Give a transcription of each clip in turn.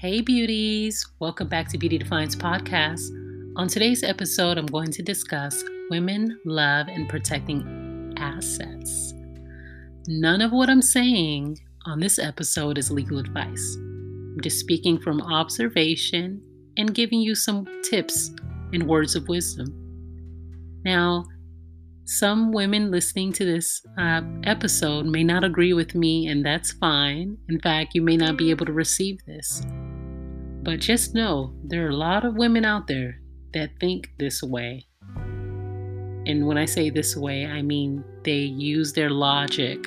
Hey, beauties! Welcome back to Beauty Defiance Podcast. On today's episode, I'm going to discuss women, love, and protecting assets. None of what I'm saying on this episode is legal advice. I'm just speaking from observation and giving you some tips and words of wisdom. Now, some women listening to this uh, episode may not agree with me, and that's fine. In fact, you may not be able to receive this. But just know there are a lot of women out there that think this way. And when I say this way, I mean they use their logic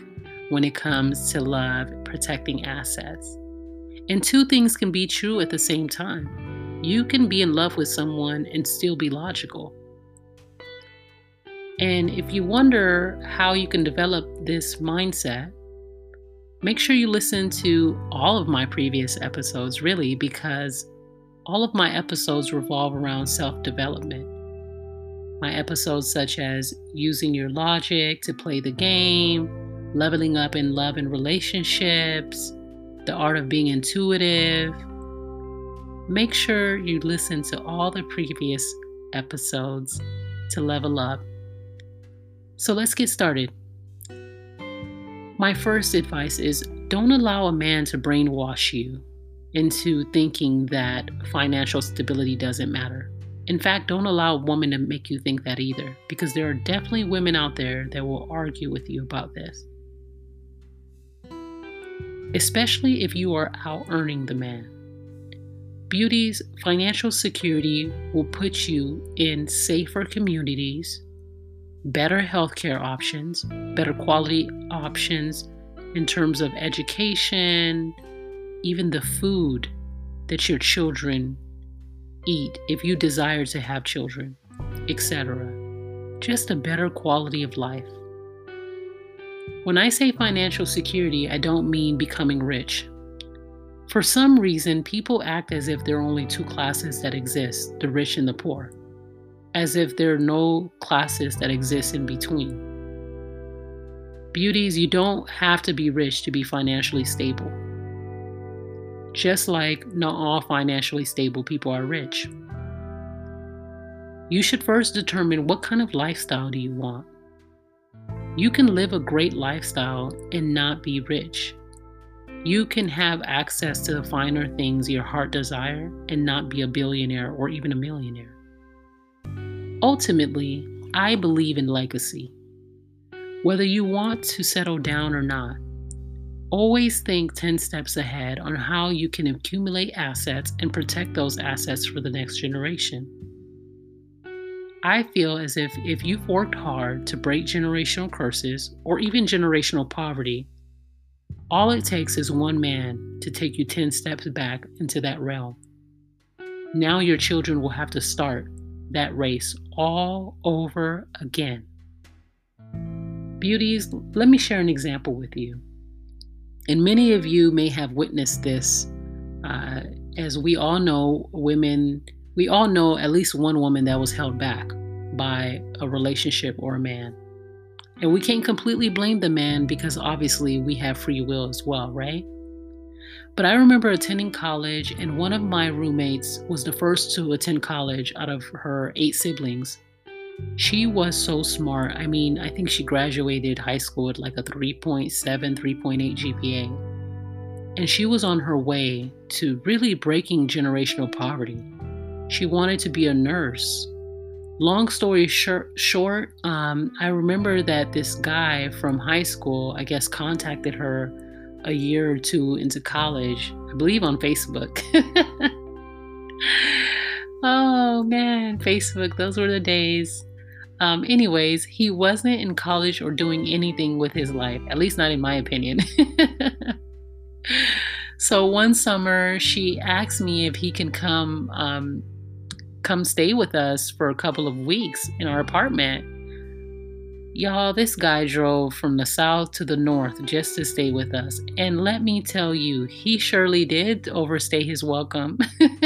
when it comes to love, protecting assets. And two things can be true at the same time. You can be in love with someone and still be logical. And if you wonder how you can develop this mindset, make sure you listen to all of my previous episodes, really, because all of my episodes revolve around self development. My episodes, such as using your logic to play the game, leveling up in love and relationships, the art of being intuitive. Make sure you listen to all the previous episodes to level up. So let's get started. My first advice is don't allow a man to brainwash you into thinking that financial stability doesn't matter. In fact, don't allow a woman to make you think that either, because there are definitely women out there that will argue with you about this. Especially if you are out earning the man. Beauties financial security will put you in safer communities, better healthcare options, better quality options in terms of education, even the food that your children eat if you desire to have children, etc. Just a better quality of life. When I say financial security, I don't mean becoming rich. For some reason, people act as if there are only two classes that exist the rich and the poor, as if there are no classes that exist in between. Beauties, you don't have to be rich to be financially stable just like not all financially stable people are rich. You should first determine what kind of lifestyle do you want. You can live a great lifestyle and not be rich. You can have access to the finer things your heart desire and not be a billionaire or even a millionaire. Ultimately, I believe in legacy. Whether you want to settle down or not, Always think 10 steps ahead on how you can accumulate assets and protect those assets for the next generation. I feel as if if you've worked hard to break generational curses or even generational poverty, all it takes is one man to take you 10 steps back into that realm. Now your children will have to start that race all over again. Beauties, let me share an example with you. And many of you may have witnessed this. Uh, as we all know, women, we all know at least one woman that was held back by a relationship or a man. And we can't completely blame the man because obviously we have free will as well, right? But I remember attending college, and one of my roommates was the first to attend college out of her eight siblings. She was so smart. I mean, I think she graduated high school with like a 3.7, 3.8 GPA. And she was on her way to really breaking generational poverty. She wanted to be a nurse. Long story short, short um, I remember that this guy from high school, I guess, contacted her a year or two into college, I believe on Facebook. oh man, Facebook, those were the days. Um, anyways, he wasn't in college or doing anything with his life, at least not in my opinion. so one summer, she asked me if he can come um, come stay with us for a couple of weeks in our apartment. Y'all, this guy drove from the south to the north just to stay with us. And let me tell you, he surely did overstay his welcome.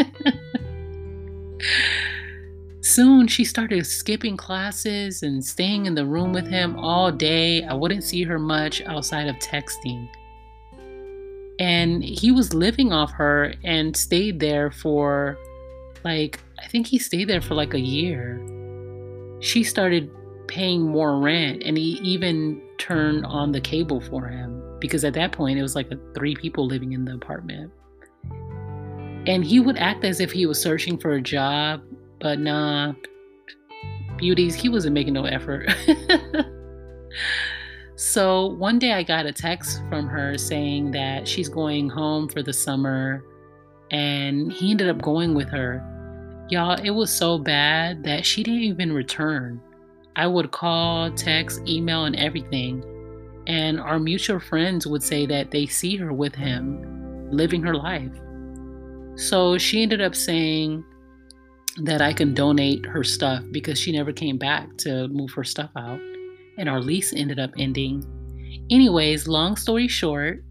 Soon she started skipping classes and staying in the room with him all day. I wouldn't see her much outside of texting. And he was living off her and stayed there for like, I think he stayed there for like a year. She started paying more rent and he even turned on the cable for him because at that point it was like three people living in the apartment. And he would act as if he was searching for a job, but nah, beauties, he wasn't making no effort. so one day I got a text from her saying that she's going home for the summer and he ended up going with her. Y'all, it was so bad that she didn't even return. I would call, text, email, and everything. And our mutual friends would say that they see her with him, living her life. So she ended up saying that I can donate her stuff because she never came back to move her stuff out. And our lease ended up ending. Anyways, long story short,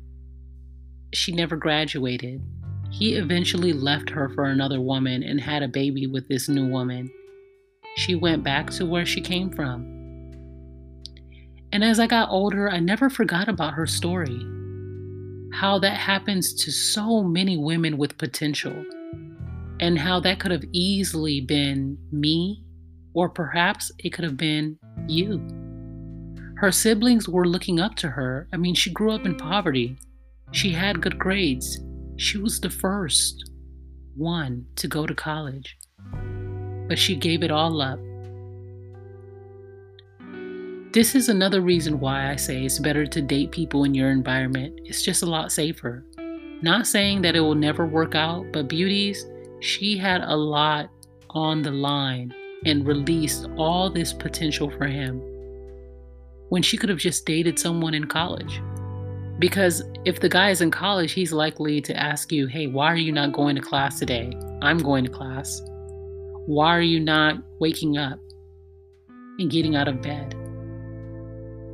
she never graduated. He eventually left her for another woman and had a baby with this new woman. She went back to where she came from. And as I got older, I never forgot about her story. How that happens to so many women with potential, and how that could have easily been me, or perhaps it could have been you. Her siblings were looking up to her. I mean, she grew up in poverty. She had good grades. She was the first one to go to college. But she gave it all up this is another reason why I say it's better to date people in your environment. It's just a lot safer. Not saying that it will never work out, but beauties, she had a lot on the line and released all this potential for him when she could have just dated someone in college. Because if the guy is in college, he's likely to ask you, Hey, why are you not going to class today? I'm going to class. Why are you not waking up and getting out of bed?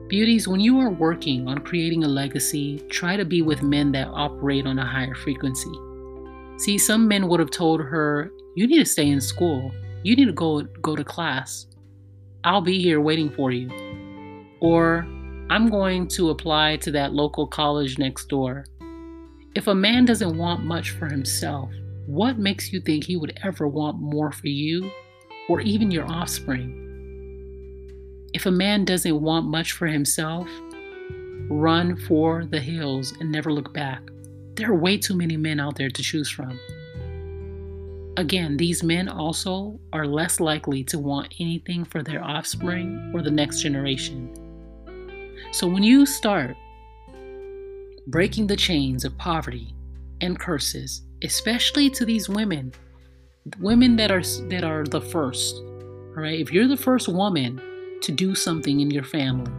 Beauties, when you are working on creating a legacy, try to be with men that operate on a higher frequency. See, some men would have told her, You need to stay in school. You need to go, go to class. I'll be here waiting for you. Or, I'm going to apply to that local college next door. If a man doesn't want much for himself, what makes you think he would ever want more for you or even your offspring? If a man doesn't want much for himself, run for the hills and never look back. There are way too many men out there to choose from. Again, these men also are less likely to want anything for their offspring or the next generation. So when you start breaking the chains of poverty and curses, especially to these women, women that are that are the first, all right? If you're the first woman to do something in your family.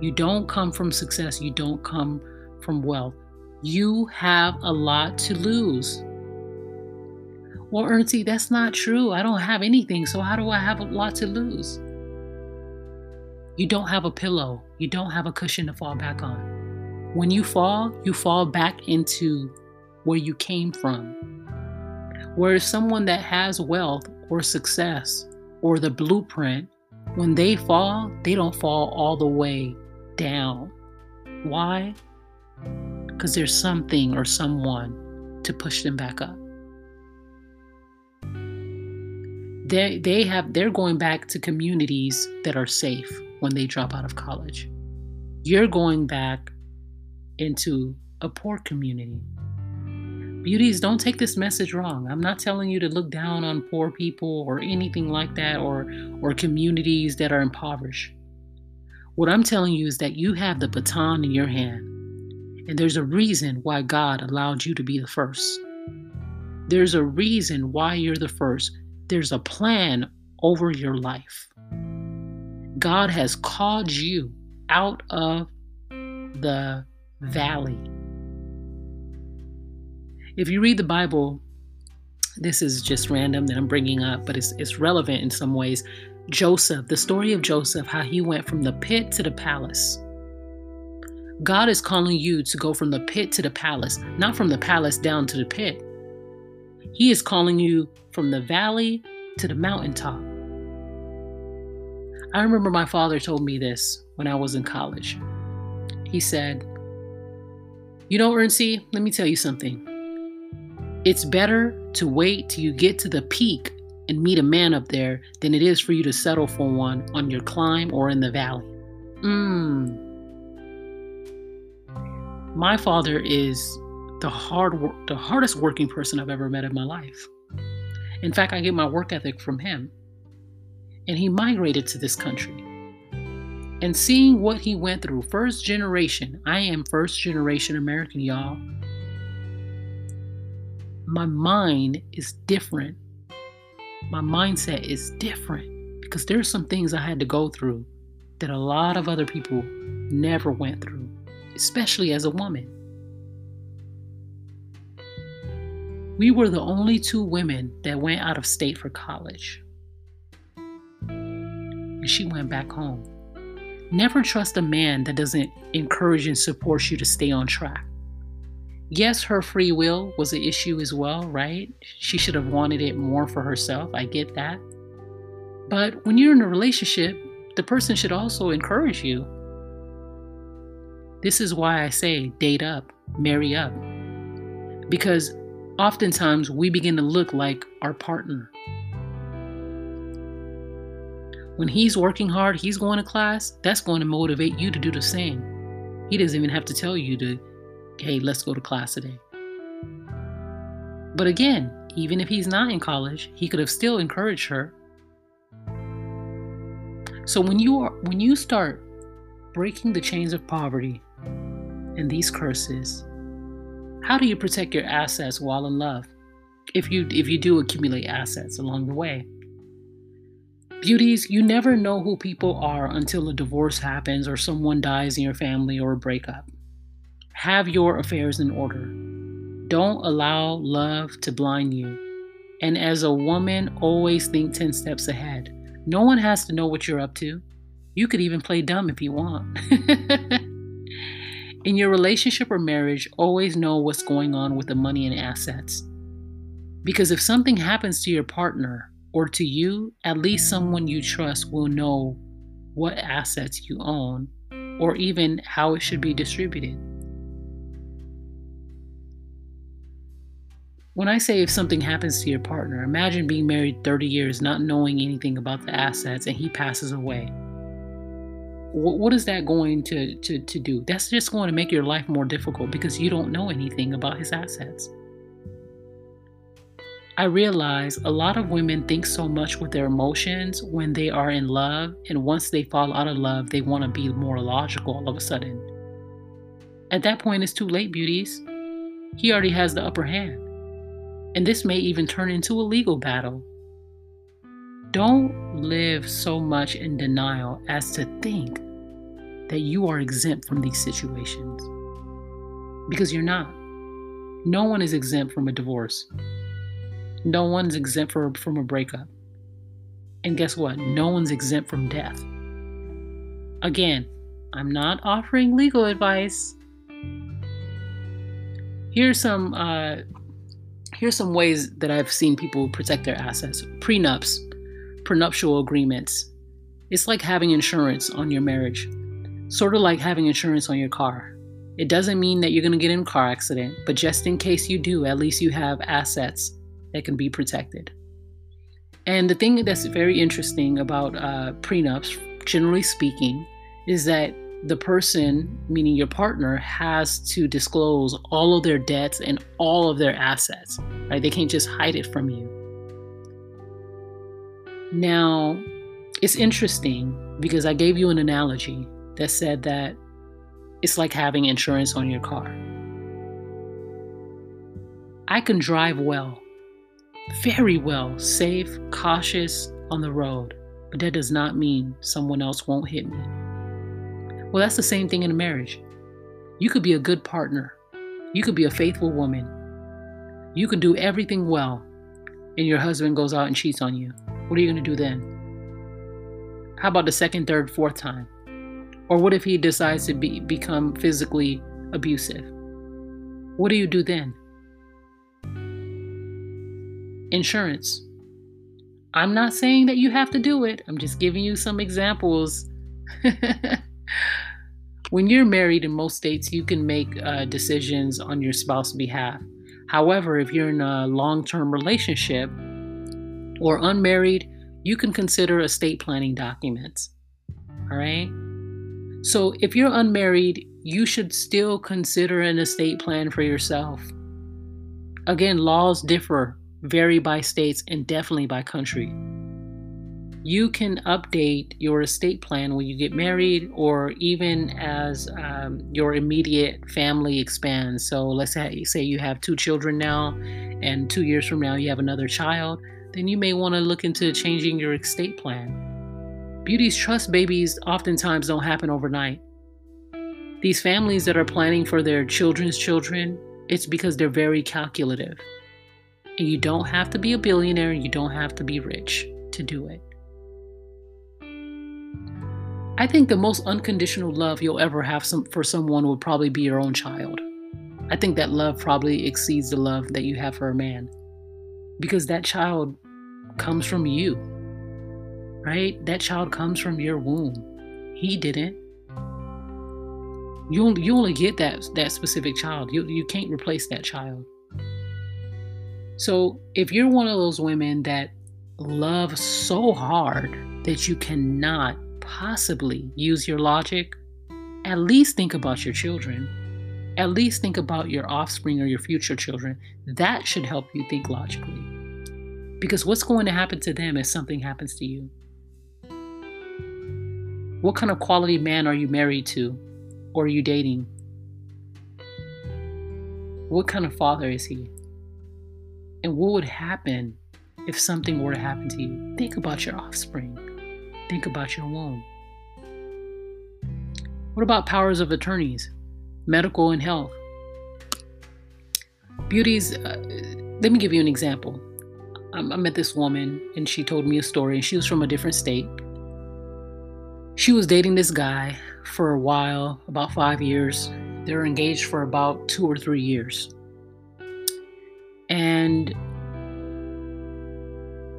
You don't come from success, you don't come from wealth. You have a lot to lose. Well, Ernstine, that's not true. I don't have anything, so how do I have a lot to lose? You don't have a pillow, you don't have a cushion to fall back on. When you fall, you fall back into where you came from. Whereas someone that has wealth or success or the blueprint when they fall, they don't fall all the way down. Why? Because there's something or someone to push them back up. They, they have they're going back to communities that are safe when they drop out of college. You're going back into a poor community Beauties, hmm. don't take this message wrong. I'm not telling you to look down on poor people or anything like that or or communities that are impoverished. What I'm telling you is that you have the baton in your hand. And there's a reason why God allowed you to be the first. There's a reason why you're the first. There's a plan over your life. God has called you out of the valley if you read the Bible, this is just random that I'm bringing up, but it's, it's relevant in some ways. Joseph, the story of Joseph, how he went from the pit to the palace. God is calling you to go from the pit to the palace, not from the palace down to the pit. He is calling you from the valley to the mountaintop. I remember my father told me this when I was in college. He said, You know, Erncy, let me tell you something. It's better to wait till you get to the peak and meet a man up there than it is for you to settle for one on your climb or in the valley. Mmm. My father is the hard work, the hardest working person I've ever met in my life. In fact, I get my work ethic from him. And he migrated to this country. And seeing what he went through, first generation, I am first generation American, y'all. My mind is different. My mindset is different because there's some things I had to go through that a lot of other people never went through, especially as a woman. We were the only two women that went out of state for college. And she went back home. Never trust a man that doesn't encourage and support you to stay on track. Yes, her free will was an issue as well, right? She should have wanted it more for herself. I get that. But when you're in a relationship, the person should also encourage you. This is why I say date up, marry up. Because oftentimes we begin to look like our partner. When he's working hard, he's going to class, that's going to motivate you to do the same. He doesn't even have to tell you to, hey, let's go to class today. But again, even if he's not in college, he could have still encouraged her. So when you are when you start breaking the chains of poverty and these curses, how do you protect your assets while in love? If you if you do accumulate assets along the way. Beauties, you never know who people are until a divorce happens or someone dies in your family or a breakup. Have your affairs in order. Don't allow love to blind you. And as a woman, always think 10 steps ahead. No one has to know what you're up to. You could even play dumb if you want. In your relationship or marriage, always know what's going on with the money and assets. Because if something happens to your partner or to you, at least someone you trust will know what assets you own or even how it should be distributed. When I say if something happens to your partner, imagine being married 30 years not knowing anything about the assets and he passes away what, what is that going to, to, to do? That's just going to make your life more difficult because you don't know anything about his assets. I realize a lot of women think so much with their emotions when they are in love, and once they fall out of love, they want to be more logical all of a sudden. At that point, it's too late, beauties. He already has the upper hand. And this may even turn into a legal battle. Don't live so much in denial as to think that you are exempt from these situations. Because you're not. No one is exempt from a divorce. No one's exempt from, from a breakup. And guess what? No one's exempt from death. Again, I'm not offering legal advice. Here's some uh, here's some ways that I've seen people protect their assets. Prenups prenuptial agreements. It's like having insurance on your marriage, sort of like having insurance on your car. It doesn't mean that you're going to get in a car accident, but just in case you do, at least you have assets that can be protected. And the thing that's very interesting about uh, prenups, generally speaking, is that the person, meaning your partner, has to disclose all of their debts and all of their assets. Right? They can't just hide it from you. Now, it's interesting because I gave you an analogy that said that it's like having insurance on your car. I can drive well, very well, safe, cautious on the road, but that does not mean someone else won't hit me. Well, that's the same thing in a marriage. You could be a good partner, you could be a faithful woman, you could do everything well, and your husband goes out and cheats on you. What are you going to do then? How about the second, third, fourth time? Or what if he decides to be, become physically abusive? What do you do then? Insurance. I'm not saying that you have to do it, I'm just giving you some examples. When you're married in most states, you can make uh, decisions on your spouse's behalf. However, if you're in a long term relationship or unmarried, you can consider estate planning documents. All right? So if you're unmarried, you should still consider an estate plan for yourself. Again, laws differ, vary by states, and definitely by country. You can update your estate plan when you get married or even as um, your immediate family expands. So let's say, say you have two children now, and two years from now you have another child, then you may want to look into changing your estate plan. Beauties trust babies oftentimes don't happen overnight. These families that are planning for their children's children, it's because they're very calculative. And you don't have to be a billionaire, you don't have to be rich to do it. I think the most unconditional love you'll ever have some, for someone would probably be your own child. I think that love probably exceeds the love that you have for a man. Because that child comes from you, right? That child comes from your womb. He didn't. You you only get that that specific child. You you can't replace that child. So if you're one of those women that love so hard that you cannot possibly use your logic, at least think about your children. At least think about your offspring or your future children. That should help you think logically. Because what's going to happen to them if something happens to you? What kind of quality man are you married to? Or are you dating? What kind of father is he? And what would happen if something were to happen to you? Think about your offspring. Think about your womb. What about powers of attorneys, medical and health? Beauties, uh, let me give you an example. I, I met this woman and she told me a story, and she was from a different state. She was dating this guy for a while, about five years. They were engaged for about two or three years. And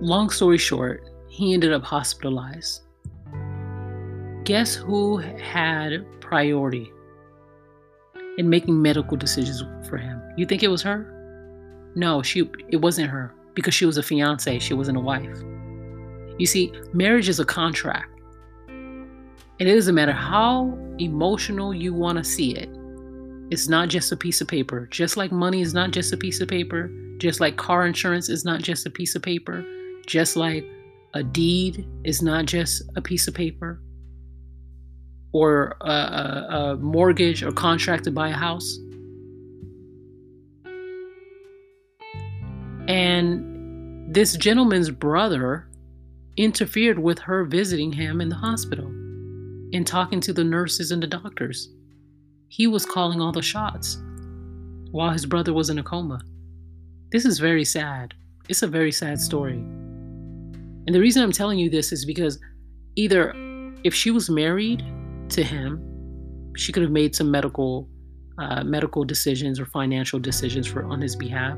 long story short, he ended up hospitalized. Guess who had priority in making medical decisions for him? You think it was her? No, she it wasn't her because she was a fiance, she wasn't a wife. You see, marriage is a contract. And it doesn't matter how emotional you want to see it. It's not just a piece of paper. Just like money is not just a piece of paper, just like car insurance is not just a piece of paper, just like a deed is not just a piece of paper, or a, a, a mortgage or contract to buy a house. And this gentleman's brother interfered with her visiting him in the hospital and talking to the nurses and the doctors. He was calling all the shots while his brother was in a coma. This is very sad. It's a very sad story. And the reason I'm telling you this is because either if she was married to him, she could have made some medical uh, medical decisions or financial decisions for on his behalf,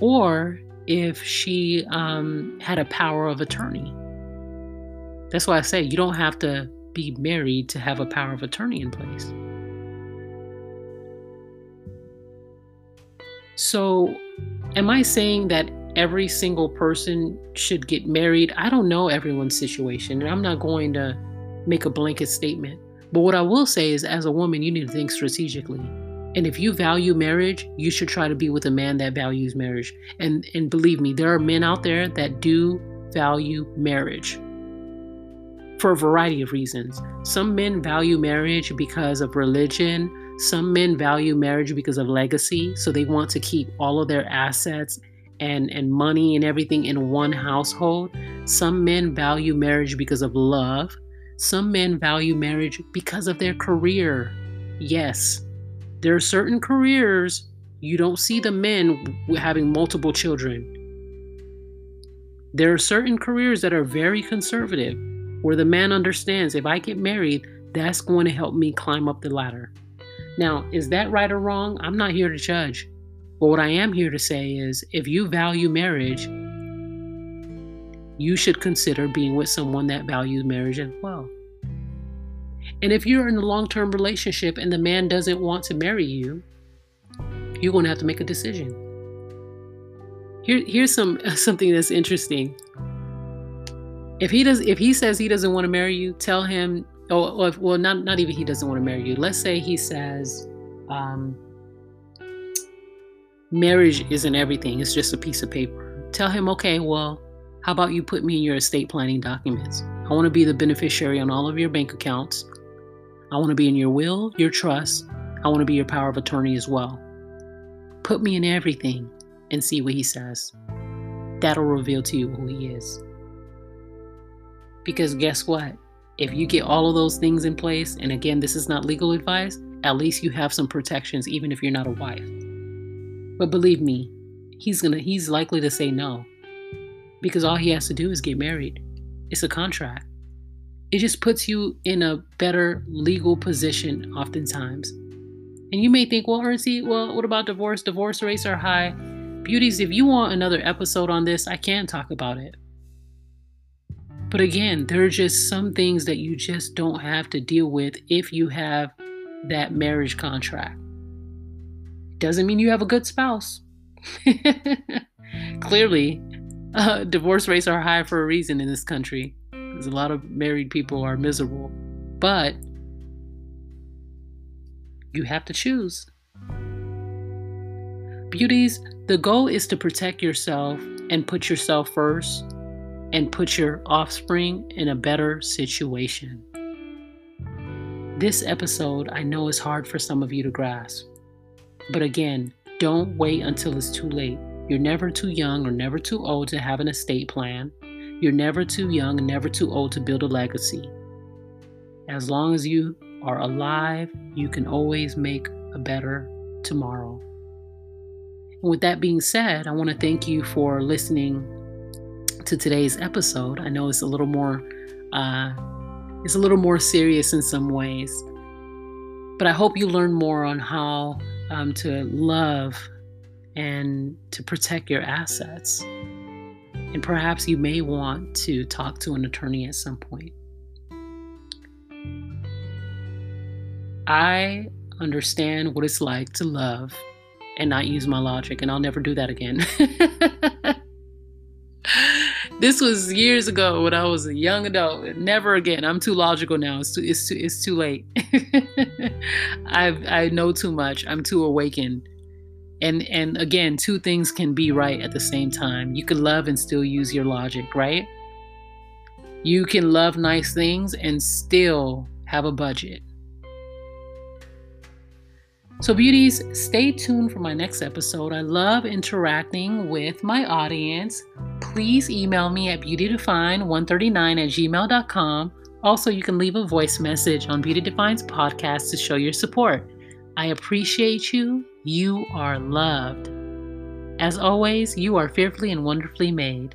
or if she um, had a power of attorney. That's why I say you don't have to be married to have a power of attorney in place. So, am I saying that every single person should get married? I don't know everyone's situation, and I'm not going to make a blanket statement. But what I will say is, as a woman, you need to think strategically. And if you value marriage, you should try to be with a man that values marriage. And and believe me, there are men out there that do value marriage for a variety of reasons. Some men value marriage because of religion. Some men value marriage because of legacy. So they want to keep all of their assets and, and money and everything in one household. Some men value marriage because of love. Some men value marriage because of their career. Yes, there are certain careers you don't see the men having multiple children. There are certain careers that are very conservative, where the man understands if I get married, that's going to help me climb up the ladder. Now, is that right or wrong? I'm not here to judge. But what I am here to say is if you value marriage, you should consider being with someone that values marriage as well. And if you're in a long term relationship and the man doesn't want to marry you, you're going to have to make a decision. Here, here's some something that's interesting. If he does, if he says he doesn't want to marry you, tell him. Oh, if, well, not not even he doesn't want to marry you. Let's say he says, um, marriage isn't everything. It's just a piece of paper. Tell him, okay, well, how about you put me in your estate planning documents? I want to be the beneficiary on all of your bank accounts. I want to be in your will, your trust. I want to be your power of attorney as well. Put me in everything and see what he says. That'll reveal to you who he is. Because guess what? If you get all of those things in place, and again, this is not legal advice, at least you have some protections, even if you're not a wife. But believe me, he's gonna he's likely to say no. Because all he has to do is get married. It's a contract. It just puts you in a better legal position oftentimes. And you may think, well, Ersie, well, what about divorce? Divorce rates are high. Beauties, if you want another episode on this, I can talk about it. But again, there are just some things that you just don't have to deal with if you have that marriage contract. Doesn't mean you have a good spouse. Clearly, uh, divorce rates are high for a reason in this country. Because a lot of married people are miserable. But you have to choose. Beauties, the goal is to protect yourself and put yourself first and put your offspring in a better situation. This episode I know is hard for some of you to grasp. But again, don't wait until it's too late. You're never too young or never too old to have an estate plan. You're never too young and never too old to build a legacy. As long as you are alive, you can always make a better tomorrow. And with that being said, I want to thank you for listening to today's episode. I know it's a little more uh, it's a little more serious in some ways, but I hope you learn more on how um, to love and to protect your assets. And perhaps you may want to talk to an attorney at some point. I understand what it's like to love and not use my logic, and I'll never do that again. this was years ago when I was a young adult. Never again. I'm too logical now. It's too it's too it's too late. I I know too much. I'm too awakened. And and again, two things can be right at the same time. You can love and still use your logic, right? You can love nice things and still have a budget. So, beauties, stay tuned for my next episode. I love interacting with my audience. Please email me at beautydefine139 at gmail.com. Also, you can leave a voice message on Beauty Defines podcast to show your support. I appreciate you. You are loved. As always, you are fearfully and wonderfully made.